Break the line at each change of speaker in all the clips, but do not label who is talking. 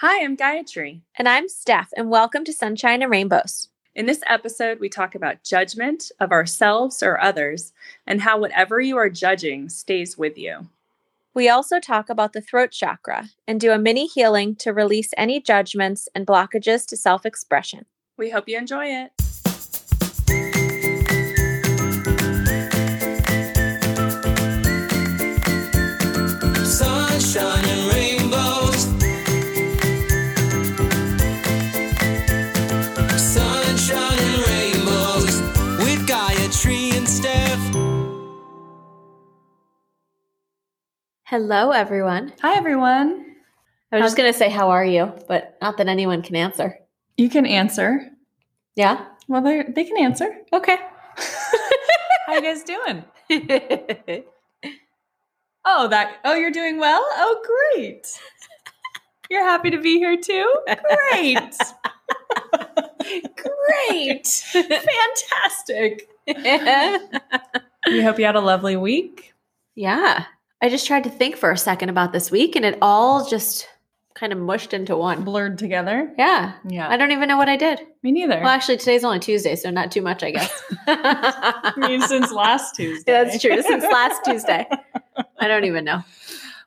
Hi, I'm Gayatri.
And I'm Steph, and welcome to Sunshine and Rainbows.
In this episode, we talk about judgment of ourselves or others and how whatever you are judging stays with you.
We also talk about the throat chakra and do a mini healing to release any judgments and blockages to self expression.
We hope you enjoy it.
Hello, everyone.
Hi, everyone.
I was just going to say, How are you? But not that anyone can answer.
You can answer.
Yeah?
Well, they they can answer.
Okay.
How you guys doing? Oh, that. Oh, you're doing well. Oh, great. You're happy to be here too. Great. great. Fantastic. We hope you had a lovely week.
yeah. I just tried to think for a second about this week, and it all just kind of mushed into one.
Blurred together.
Yeah.
Yeah.
I don't even know what I did.
Me neither.
Well, actually, today's only Tuesday, so not too much, I guess.
I mean, since last Tuesday.
That's true. Since last Tuesday. I don't even know.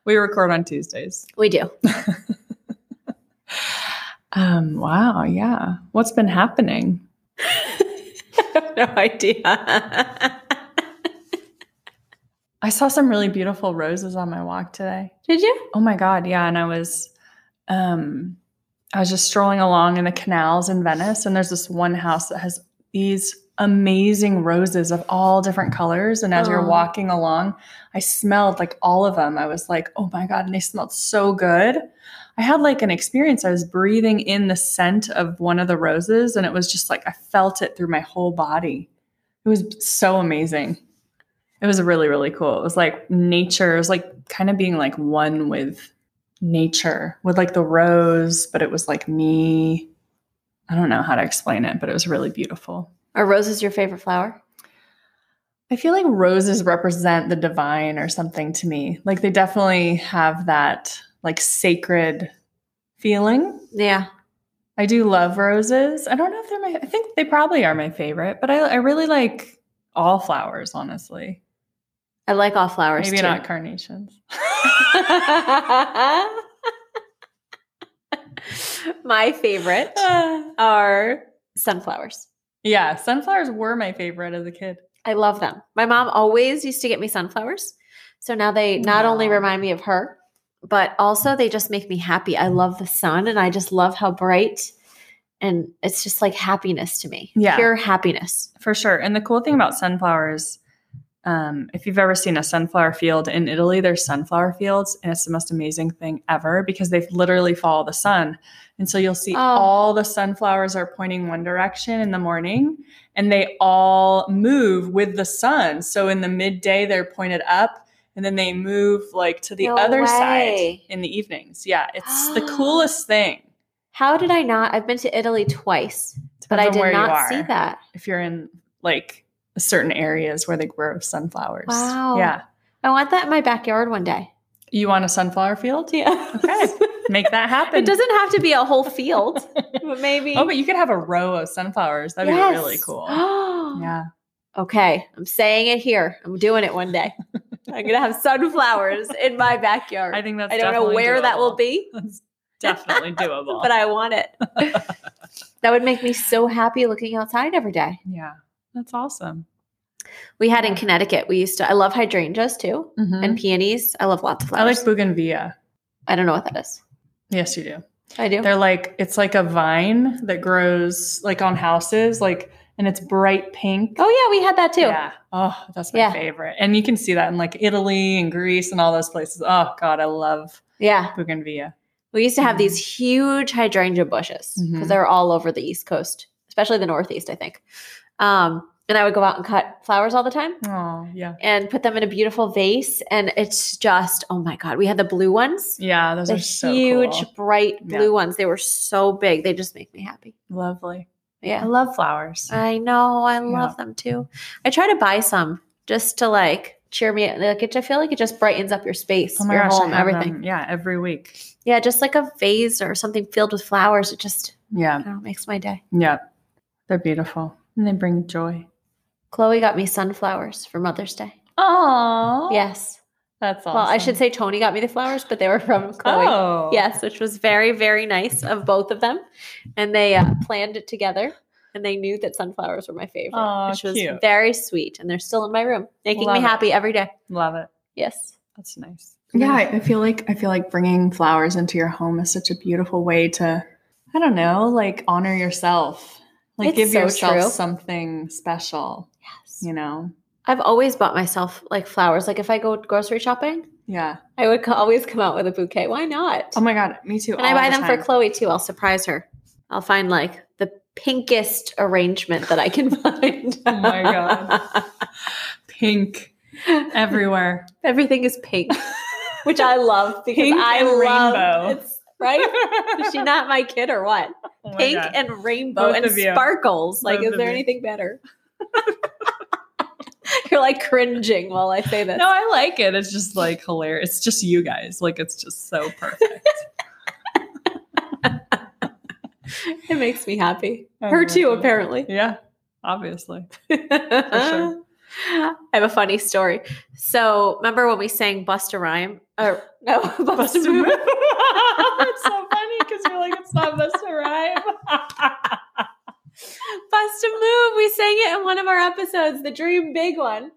we record on Tuesdays.
We do.
Um, wow, yeah. What's been happening?
I have no idea.
I saw some really beautiful roses on my walk today.
Did you?
Oh my god, yeah, and I was um I was just strolling along in the canals in Venice and there's this one house that has these amazing roses of all different colors and as you're
Oh.
walking along, I smelled like all of them. I was like, "Oh my god, and they smelled so good." I had like an experience. I was breathing in the scent of one of the roses and it was just like I felt it through my whole body. It was so amazing. It was really, really cool. It was like nature. It was like kind of being like one with nature, with like the rose, but it was like me. I don't know how to explain it, but it was really beautiful.
Are roses your favorite flower?
I feel like roses represent the divine or something to me. Like they definitely have that like sacred feeling.
Yeah.
I do love roses. I don't know if they're my I think they probably are my favorite, but I, I really like all flowers, honestly.
I like all flowers
Maybe
too.
not carnations.
My favorite are sunflowers.
yeah, sunflowers were my favorite as a kid.
I love them. My mom always used to get me sunflowers. So now they not only remind me of her, but also they just make me happy. I love the sun and I just love how bright and it's just like happiness to me.
Yeah.
Pure happiness.
For sure. And the cool thing about sunflowers, um, if you've ever seen a sunflower field in Italy, there's sunflower fields, and it's the most amazing thing ever because they literally follow the sun. And so you'll see
Oh.
all the sunflowers are pointing one direction in the morning, and they all move with the sun. So in the midday, they're pointed up, and then they move like to the
No
other side in the evenings. Yeah, it's the coolest thing.
How did I not? I've been to Italy twice, but I did not see that.
If you're in like certain areas where they grow sunflowers.
Wow.
Yeah.
I want that in my backyard one day.
You want a sunflower field?
Yeah.
Okay. Make that happen.
It doesn't have to be a whole field, but maybe.
Oh, but you could have a row of sunflowers. That'd be really cool.
yeah.
Yeah.
Okay. I'm saying it here. I'm doing it one day. I'm gonna have sunflowers in my backyard.
I think that's
I don't know where that will be,
That's definitely doable.
but I want it. that would make me so happy looking outside every day.
yeah. That's awesome.
We had in Connecticut, we used to, I love hydrangeas too
Mhm.
and peonies. I love lots of flowers.
I like bougainvillea.
I don't know what that is.
Yes, you do.
I do.
They're like it's like a vine that grows like on houses, like and it's bright pink.
oh, yeah, we had that too.
Yeah. Oh, that's my
Yeah.
favorite. And you can see that in like Italy and Greece and all those places. Oh God, I love
Yeah.
bougainvillea.
We used to have
Mhm.
these huge hydrangea bushes because
Mhm.
they're all over the East Coast, especially the Northeast, I think. Um, and I would go out and cut flowers all the time
Oh, yeah.
and put them in a beautiful vase. And it's just, oh my God. We had the blue ones,
Yeah, those
the
are so
huge,
cool.
bright
Yeah.
blue ones. They were so big. They just make me happy.
Lovely.
Yeah.
I love flowers.
I know. I
Yeah.
love them too. I try to buy some just to like cheer me. up. Like it, I feel like it just brightens up your space,
Oh my
your
gosh,
home, everything.
them, yeah, every week.
Yeah, just like a vase or something filled with flowers. It just
Yeah.
know, makes my day.
Yeah. They're beautiful. And they bring joy.
Chloe got me sunflowers for Mother's Day.
Oh.
Yes.
That's awesome.
Well, I should say Tony got me the flowers, but they were from Chloe.
Oh.
Yes, which was very, very nice of both of them. And they uh, planned it together and they knew that sunflowers were my favorite,
Aw,
which was
cute.
very sweet. And they're still in my room, making
Love
me
it.
happy every day.
Love it.
Yes.
That's nice. Yeah, I I feel like I feel like bringing flowers into your home is such a beautiful way to, I don't know, like honor yourself, like
It's
give
so
yourself
true.
something special.
Yes.
You know?
I've always bought myself like flowers. Like if I go grocery shopping,
Yeah.
I would always come out with a bouquet. Why not?
Oh my god, me too.
and I buy
the
them for. Chloe too. I'll surprise her. I'll find like the pinkest arrangement that I can find.
Oh my God. Pink everywhere.
Everything is pink, which I love because
Pink
I
and
love
rainbow.
it's right. Is she not my kid or what?
Oh
Pink
God.
and rainbow
Both
and sparkles. Like,
Both
is there anything better? You're like cringing while I say this.
No, I like it. It's just like hilarious. It's just you guys. Like it's just so perfect.
it makes me happy.
I
Her too,
it.
apparently.
yeah, obviously.
I have a funny story. So remember when we sang Bust a Rhyme? Or no, Bust, a Move.
It's so funny because you're like, it's not Bust to Rhyme.
Bust a Move. We sang it in one of our episodes, the Dream Big one.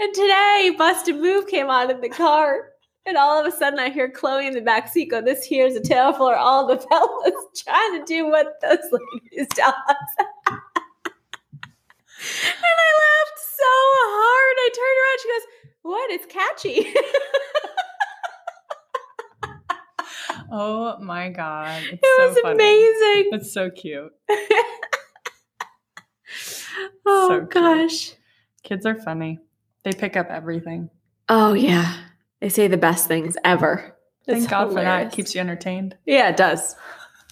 And today, Bust a Move came on in the car. And all of a sudden, I hear Chloe in the back seat go, This here's a tale for all the fellas trying to do what those ladies tell us. and I laughed so hard. I turned around. She goes, What? It's catchy.
oh my god, it's
it
so
was
funny.
amazing.
It's so cute.
oh,
so cute.
gosh.
Kids are funny. They pick up everything.
Oh, yeah. They say the best things ever.
Thank
It's
God for that. It keeps you entertained.
Yeah, it does.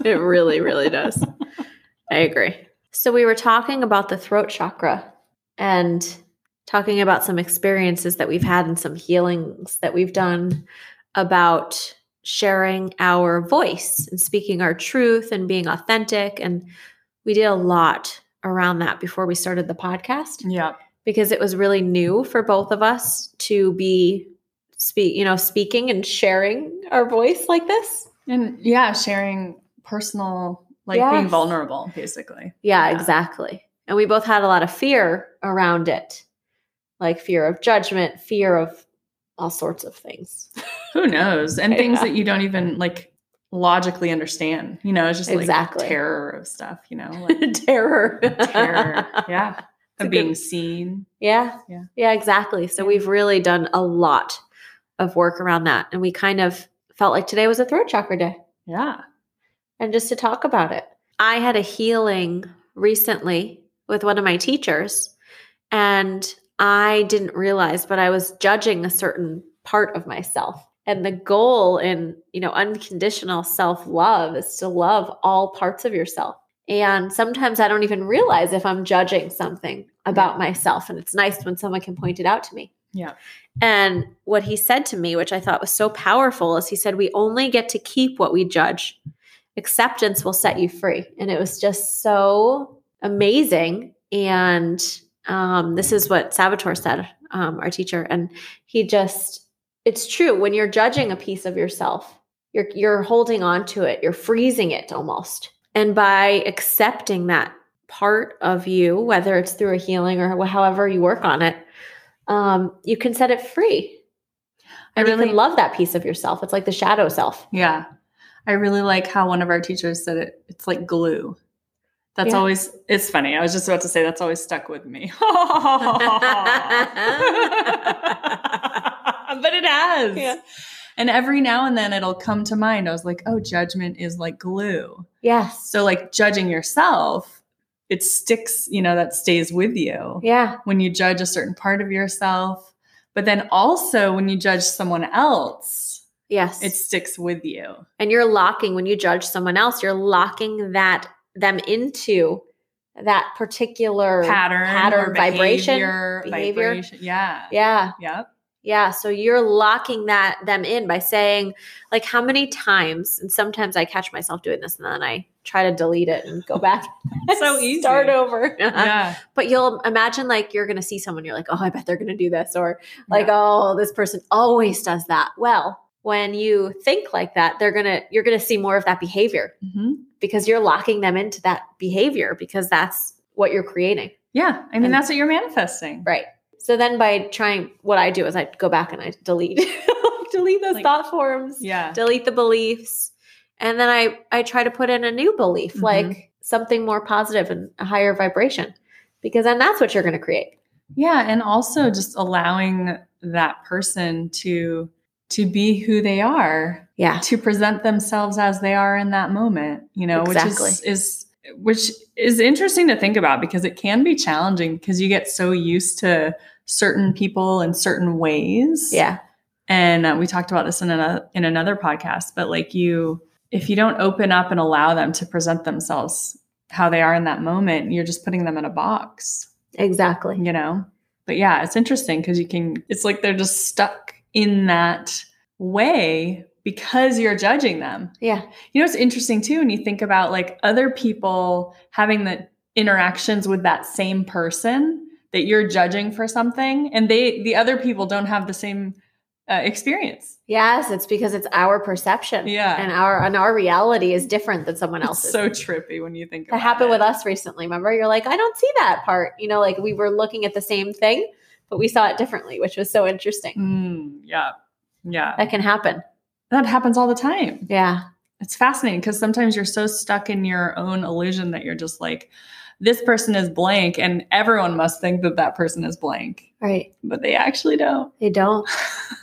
It really, really does. I agree. So, we were talking about the throat chakra and talking about some experiences that we've had and some healings that we've done about sharing our voice and speaking our truth and being authentic. And we did a lot around that before we started the podcast
Yeah.
because it was really new for both of us to be speak, you know, speaking and sharing our voice like this.
And yeah, sharing personal, like being vulnerable, basically.
Yeah,
Yeah.
exactly. And we both had a lot of fear around it, like fear of judgment, fear of all sorts of things.
Who knows? And things
Yeah.
that you don't even like logically understand. You know, it's just like
Exactly.
terror of stuff, you know, like
Terror.
terror. Yeah.
a
Of
good-
being seen.
Yeah.
Yeah.
Yeah, exactly. So we've really done a lot of work around that. And we kind of felt like today was a throat chakra day.
Yeah.
and just to talk about it. I had a healing recently with one of my teachers, and I didn't realize, but I was judging a certain part of myself. And the goal in, you know, unconditional self-love is to love all parts of yourself. And sometimes I don't even realize if I'm judging something about myself. And it's nice when someone can point it out to me.
Yeah.
And what he said to me, which I thought was so powerful, is he said, We only get to keep what we judge. Acceptance will set you free. And it was just so amazing. And um, this is what Salvatore said, um, our teacher. And he just, it's true. When you're judging a piece of yourself, you're, you're holding on to it, you're freezing it almost. And by accepting that part of you, whether it's through a healing or however you work on it, um, you can set it free.
I really
love that piece of yourself. It's like the shadow self.
Yeah. I really like how one of our teachers said it. It's like glue. That's
Yeah.
always, it's funny. I was just about to say that's always stuck with me. but it has.
Yeah.
And every now and then it'll come to mind. I was like, oh, judgment is like glue.
Yes.
So, like judging yourself, it sticks, you know, that stays with you
yeah.
when you judge a certain part of yourself. But then also when you judge someone else,
Yes.
it sticks with you.
and you're locking when you judge someone else, you're locking that them into that particular
Pattern,
pattern, vibration,
behavior,
behavior.
vibration. Yeah.
Yeah.
Yep.
Yeah, so you're locking that them in by saying like how many times and sometimes I catch myself doing this and then I try to delete it and go back
So easy.
start over.
Yeah.
But you'll imagine like you're going to see someone you're like, "Oh, I bet they're going to do this," or like,
Yeah.
"Oh, this person always does that." Well, when you think like that, they're going to you're going to see more of that behavior
Mhm.
because you're locking them into that behavior because that's what you're creating.
Yeah. I mean,
And-
that's what you're manifesting.
Right. So then by trying what I do is I go back and I delete delete those
Like-
thought forms,
Yeah.
delete the beliefs, and then I I try to put in a new belief
Mhm.
like something more positive and a higher vibration because then that's what you're going to create.
Yeah. And also just allowing that person to to be who they are,
Yeah.
to present themselves as they are in that moment, you know,
Exactly.
which is is which is interesting to think about because it can be challenging because you get so used to certain people in certain ways.
Yeah.
and uh, we talked about this in another in another podcast but like you if you don't open up and allow them to present themselves how they are in that moment you're just putting them in a box
Exactly.
you know but yeah it's interesting because you can it's like they're just stuck in that way because you're judging them
Yeah.
you know it's interesting too when you think about like other people having the interactions with that same person that you're judging for something and they the other people don't have the same uh, experience
Yes, it's because it's our perception.
Yeah.
And our and our reality is different than someone else's.
so trippy when you think
that happened
it.
with us recently. Remember? You're like, I don't see that part. You know, like we were looking at the same thing, but we saw it differently, which was so interesting.
Mm, yeah. Yeah.
That can happen.
That happens all the time.
Yeah.
It's fascinating because sometimes you're so stuck in your own illusion that you're just like, this person is blank, and everyone must think that that person is blank,
Right.
but they actually don't.
They don't.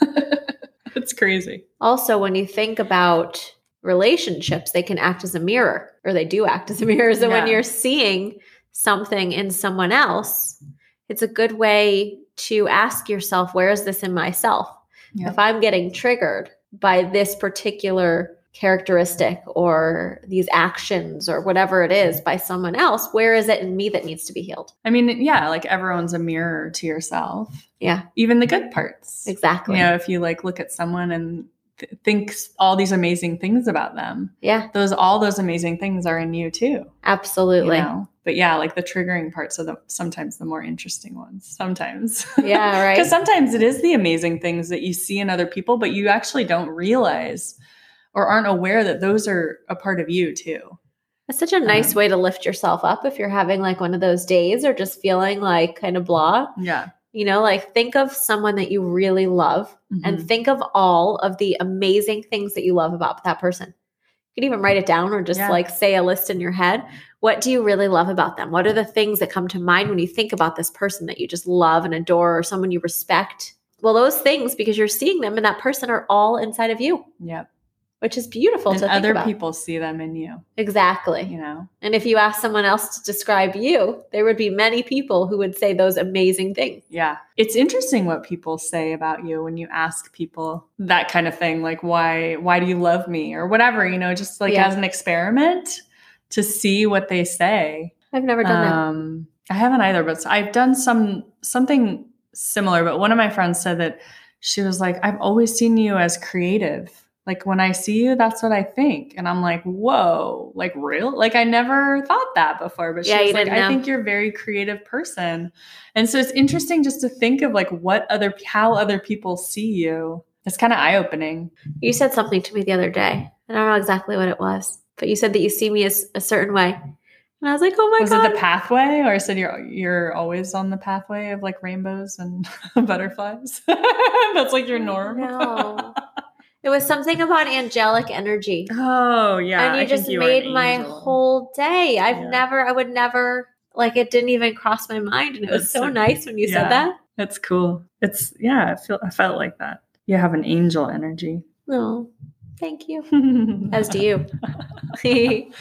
it's crazy.
Also, when you think about relationships, they can act as a mirror, or they do act as a mirror. So when you're seeing something in someone else, it's a good way to ask yourself, where is this in myself?
Yep.
If I'm getting triggered by this particular characteristic or these actions or whatever it is by someone else, where is it in me that needs to be healed?
I mean, yeah, like everyone's a mirror to yourself,
Yeah,
even the good parts.
exactly.
You know, if you like look at someone and th- thinks all these amazing things about them,
Yeah,
those all those amazing things are in you too. you
absolutely.
know? But yeah, like the triggering parts are the sometimes the more interesting ones. Sometimes.
Yeah, right.
Because sometimes it is the amazing things that you see in other people, but you actually don't realize or aren't aware that those are a part of you too.
It's such a nice
Um,
way to lift yourself up if you're having like one of those days or just feeling like kind of blah.
Yeah.
You know, like think of someone that you really love and
Mhm.
think of all of the amazing things that you love about that person. You could even write it down or just
Yeah.
like say a list in your head. What do you really love about them? What are the things that come to mind when you think about this person that you just love and adore or someone you respect? Well, those things, because you're seeing them and that person are all inside of you,
Yep.
Which is beautiful
And
to think
other people see them in you,
Exactly.
you know?
And if you ask someone else to describe you, there would be many people who would say those amazing things.
Yeah. It's interesting what people say about you when you ask people that kind of thing, like why why do you love me or whatever, you know, just like
Yeah.
as an experiment to see what they say.
I've never done that.
Um I haven't either, but I've done some something similar, but one of my friends said that she was like, I've always seen you as creative. Like when I see you, that's what I think. And I'm like, whoa, like real? Like I never thought that before. But she
Yeah,
was like, I think you're a very creative person. And so it's interesting just to think of like what other how other people see you. It's kind of eye-opening.
You said something to me the other day. I don't know exactly what it was, but you said that you see me as a certain way. And I was like, oh my
was
God.
Was it the pathway or I said you're you're always on the pathway of like rainbows and butterflies? That's like your norm.
No. it was something about angelic energy.
Oh yeah.
and you
I
just
you are an
made my
angel.
whole day. I've
Yeah.
never, I would never, like, it didn't even cross my mind. And it was so
so-
nice when you
yeah.
said that.
That's cool. It's yeah, I feel I felt like that. You have an angel energy.
Oh, thank you. As do you.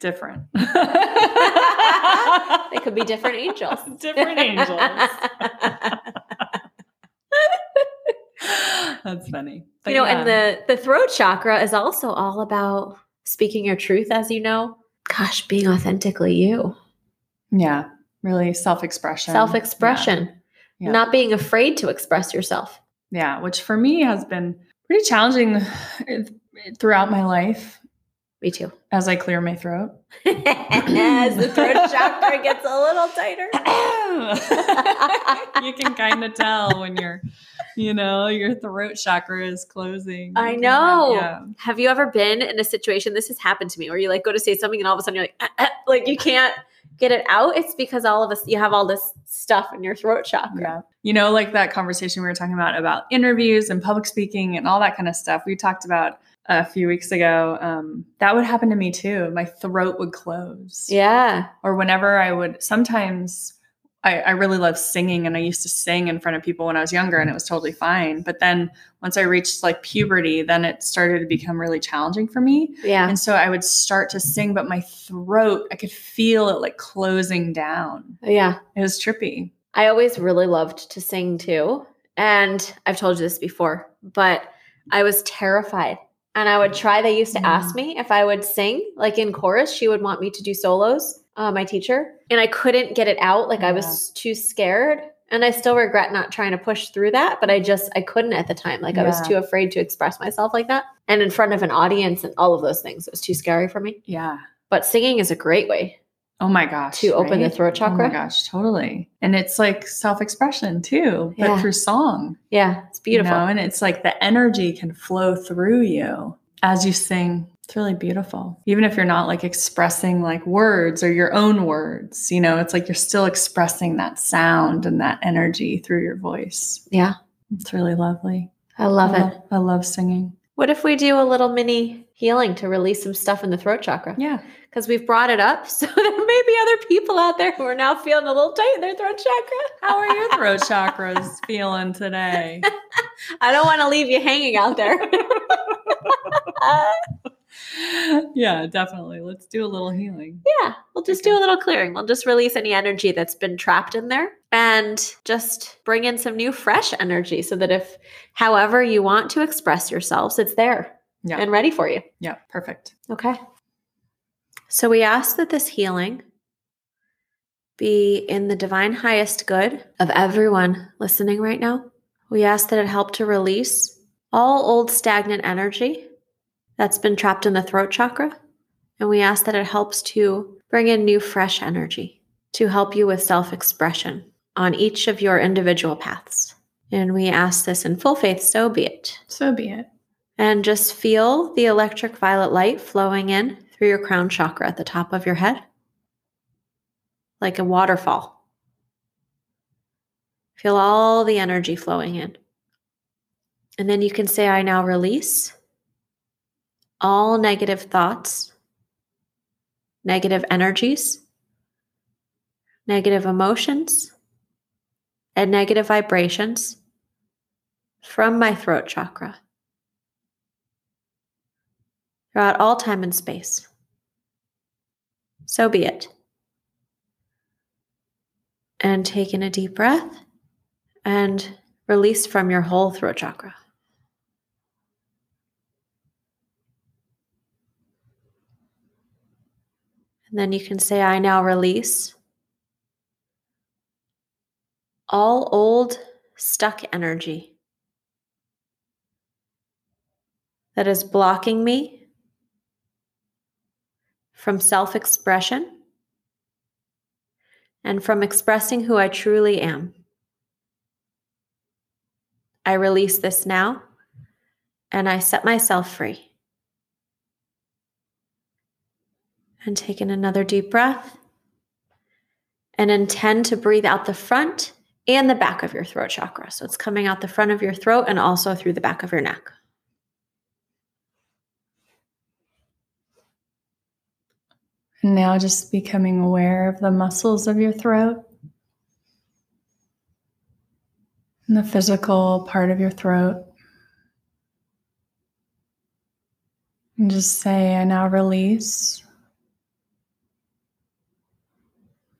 Different.
they could be different angels.
Different angels. That's funny. But
you know,
yeah.
and the the throat chakra is also all about speaking your truth, as you know. Gosh, being authentically you,
yeah, really self-expression.
self expression,
Yeah.
not being afraid to express yourself.
Yeah, which for me has been pretty challenging throughout my life
Me too.
as I clear my throat.
As the throat chakra gets a little tighter.
you can kind of tell when you're, you know, your throat chakra is closing.
I know.
have- yeah.
Have you ever been in a situation? This has happened to me, where you like go to say something and all of a sudden you're like, "Ah, ah," like you can't get it out. It's because all of us you have all this stuff in your throat chakra.
Yeah. You know, like that conversation we were talking about about interviews and public speaking and all that kind of stuff we talked about a few weeks ago. Um, that would happen to me too. My throat would close.
Yeah.
Or whenever I would, sometimes I, I really love singing and I used to sing in front of people when I was younger and it was totally fine. But then once I reached like puberty, then it started to become really challenging for me.
Yeah.
And so I would start to sing, but my throat, I could feel it like closing down.
Yeah.
It was trippy.
I always really loved to sing too. And I've told you this before, but I was terrified. And I would try, they used to
Mm.
ask me if I would sing, like in chorus, she would want me to do solos, uh, my teacher. And I couldn't get it out. Like I was too scared. And I still regret not trying to push through that, but I just, I couldn't at the time. Like I was too afraid to express myself like that. And in front of an audience and all of those things, it was too scary for me.
Yeah.
But singing is a great way
Oh my gosh.
to open the throat chakra.
Oh my gosh, totally. And it's like self expression too, but
Yeah.
through song.
Yeah, it's beautiful.
You know? And it's like the energy can flow through you as you sing. It's really beautiful. Even if you're not like expressing like words or your own words, you know, it's like you're still expressing that sound and that energy through your voice.
yeah,
It's really lovely.
I love
I
it.
I love singing.
What if we do a little mini healing to release some stuff in the throat chakra?
Yeah.
Because we've brought it up. So there may be other people out there who are now feeling a little tight in their throat chakra.
How are your throat chakras feeling today?
I don't want to leave you hanging out there.
yeah, definitely. Let's do a little healing.
yeah, we'll just do a little clearing. We'll just release any energy that's been trapped in there and just bring in some new, fresh energy so that if, however, you want to express yourselves, it's there
Yeah.
and ready for you.
yeah, perfect.
Okay. So we ask that this healing be in the divine highest good of everyone listening right now. We ask that it help to release all old stagnant energy that's been trapped in the throat chakra. And we ask that it helps to bring in new, fresh energy to help you with self expression on each of your individual paths. And we ask this in full faith, so be it
So be it.
and just feel the electric violet light flowing in through your crown chakra at the top of your head, like a waterfall. Feel all the energy flowing in. And then you can say, I now release all negative thoughts, negative energies, negative emotions, and negative vibrations from my throat chakra throughout all time and space. So be it. And take in a deep breath and release from your whole throat chakra. And then you can say, I now release all old stuck energy that is blocking me from self expression and from expressing who I truly am. I release this now and I set myself free. And take in another deep breath and intend to breathe out the front and the back of your throat chakra. So it's coming out the front of your throat and also through the back of your neck.
Now just becoming aware of the muscles of your throat and the physical part of your throat. And just say, I now release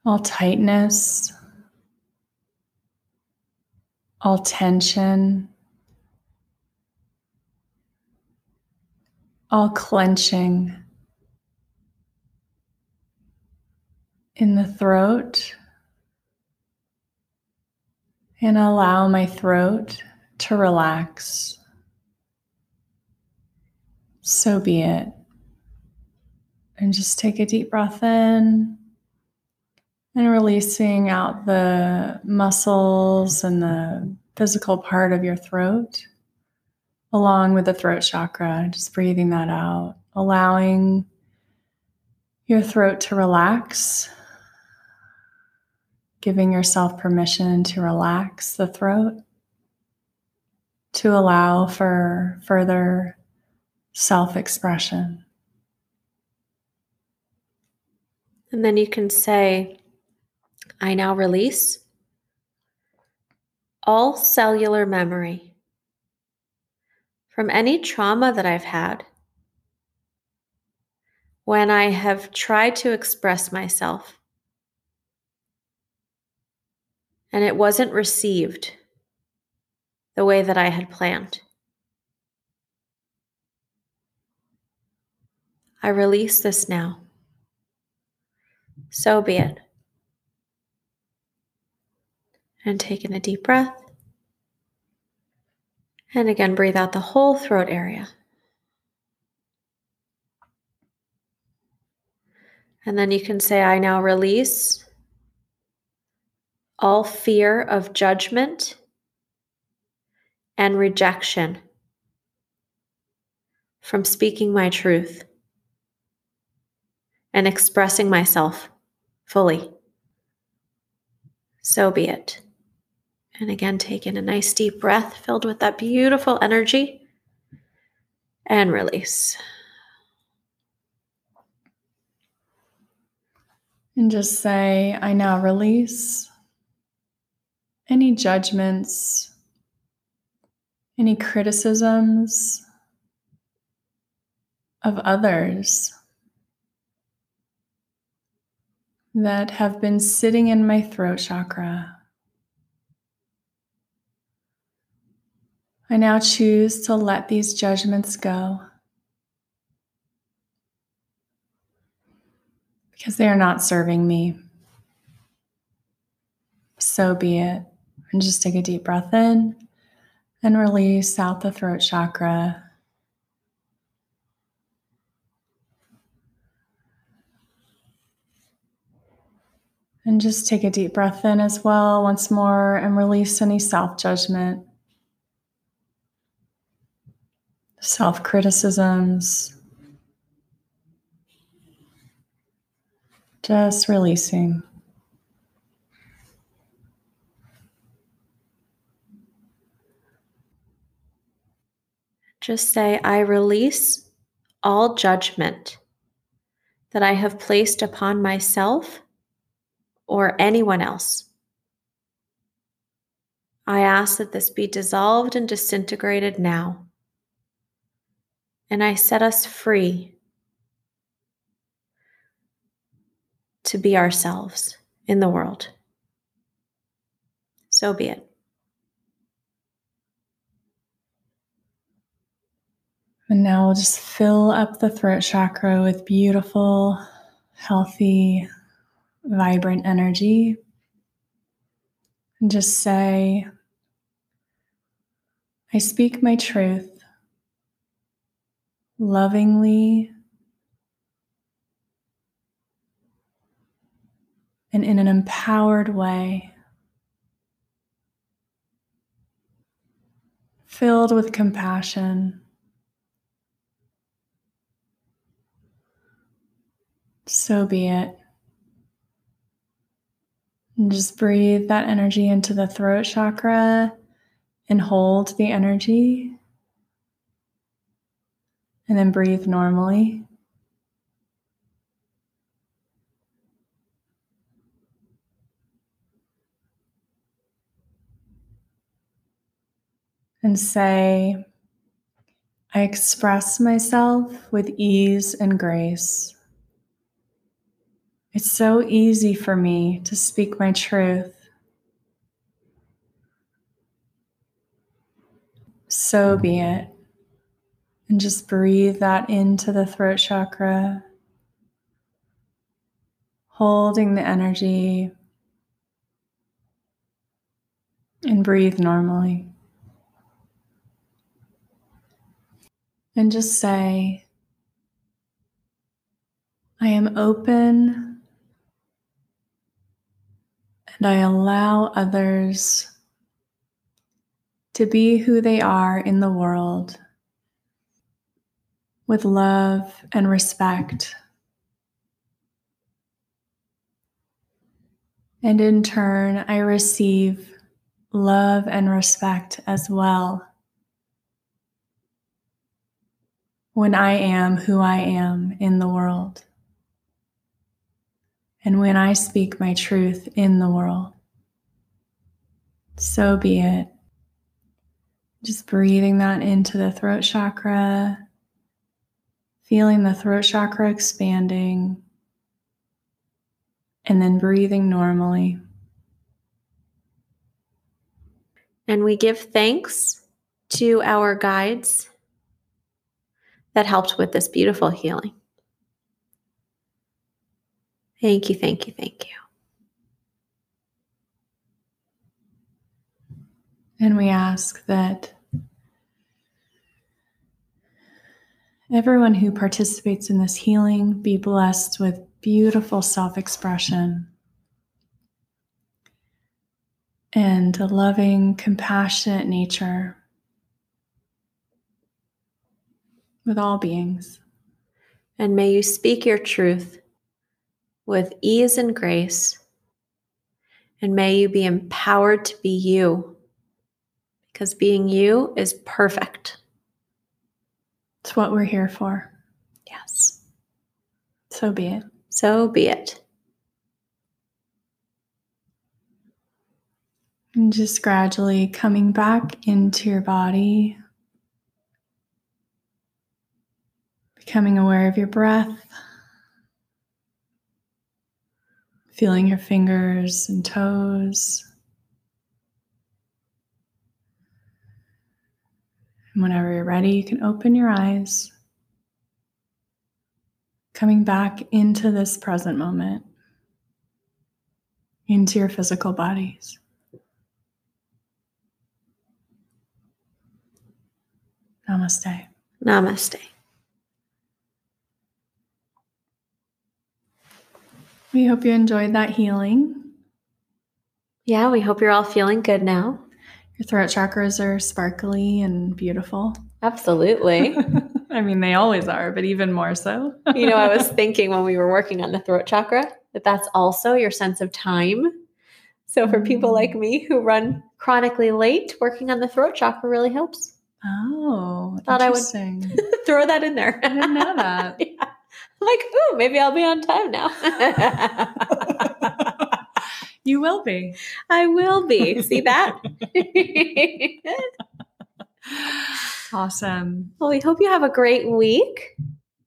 all tightness, all tension, all clenching. In the throat. And allow my throat to relax, so be it. And just take a deep breath in and releasing out the muscles and the physical part of your throat, along with the throat chakra, just breathing that out, allowing your throat to relax, giving yourself permission to relax the throat, to allow for further self expression.
And then you can say, I now release all cellular memory from any trauma that I've had when I have tried to express myself and it wasn't received the way that I had planned. I release this now. So be it. And taking a deep breath. And again, breathe out the whole throat area. And then you can say, I now release all fear of judgment and rejection from speaking my truth and expressing myself fully. So be it. And again, take in a nice deep breath filled with that beautiful energy and release.
And just say, I now release any judgments, any criticisms of others that have been sitting in my throat chakra. I now choose to let these judgments go because they are not serving me. So be it. And just take a deep breath in and release out the throat chakra. And just take a deep breath in as well, once more, and release any self judgment, self criticisms. Just releasing.
Just say, I release all judgment that I have placed upon myself or anyone else. I ask that this be dissolved and disintegrated now. And I set us free to be ourselves in the world. So be it.
And now we'll just fill up the throat chakra with beautiful, healthy, vibrant energy. And just say, I speak my truth lovingly and in an empowered way, filled with compassion. So be it. And just breathe that energy into the throat chakra and hold the energy. And then breathe normally. And say, I express myself with ease and grace. It's so easy for me to speak my truth. So be it. And just breathe that into the throat chakra, holding the energy, and breathe normally. And just say, I am open and I allow others to be who they are in the world with love and respect. And in turn, I receive love and respect as well. When I am who I am in the world, and when I speak my truth in the world, so be it. Just breathing that into the throat chakra, feeling the throat chakra expanding, and then breathing normally.
And we give thanks to our guides that helped with this beautiful healing. Thank you, thank you, thank you.
And we ask that everyone who participates in this healing be blessed with beautiful self expression and a loving, compassionate nature with all beings.
And may you speak your truth with ease and grace. And may you be empowered to be you, because being you is perfect.
It's what we're here for.
Yes.
So be it.
So be it.
And just gradually coming back into your body, becoming aware of your breath, feeling your fingers and toes. And whenever you're ready, you can open your eyes, coming back into this present moment, into your physical bodies. Namaste.
Namaste.
We hope you enjoyed that healing.
Yeah, we hope you're all feeling good now.
Your throat chakras are sparkly and beautiful.
Absolutely.
I mean, they always are, but even more so.
you know, I was thinking when we were working on the throat chakra that that's also your sense of time. So for people mm. like me who run chronically late, working on the throat chakra really helps.
Oh,
Thought I would-
interesting.
Throw that in there.
I didn't know that.
Like, ooh, maybe I'll be on time now.
you will be.
I will be. See that?
Awesome.
well, we hope you have a great week.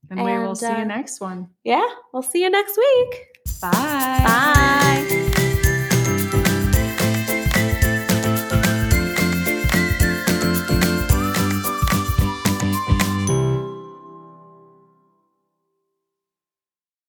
And, we will
And,
see
uh,
you next one.
Yeah, we'll see you next week.
Bye.
Bye.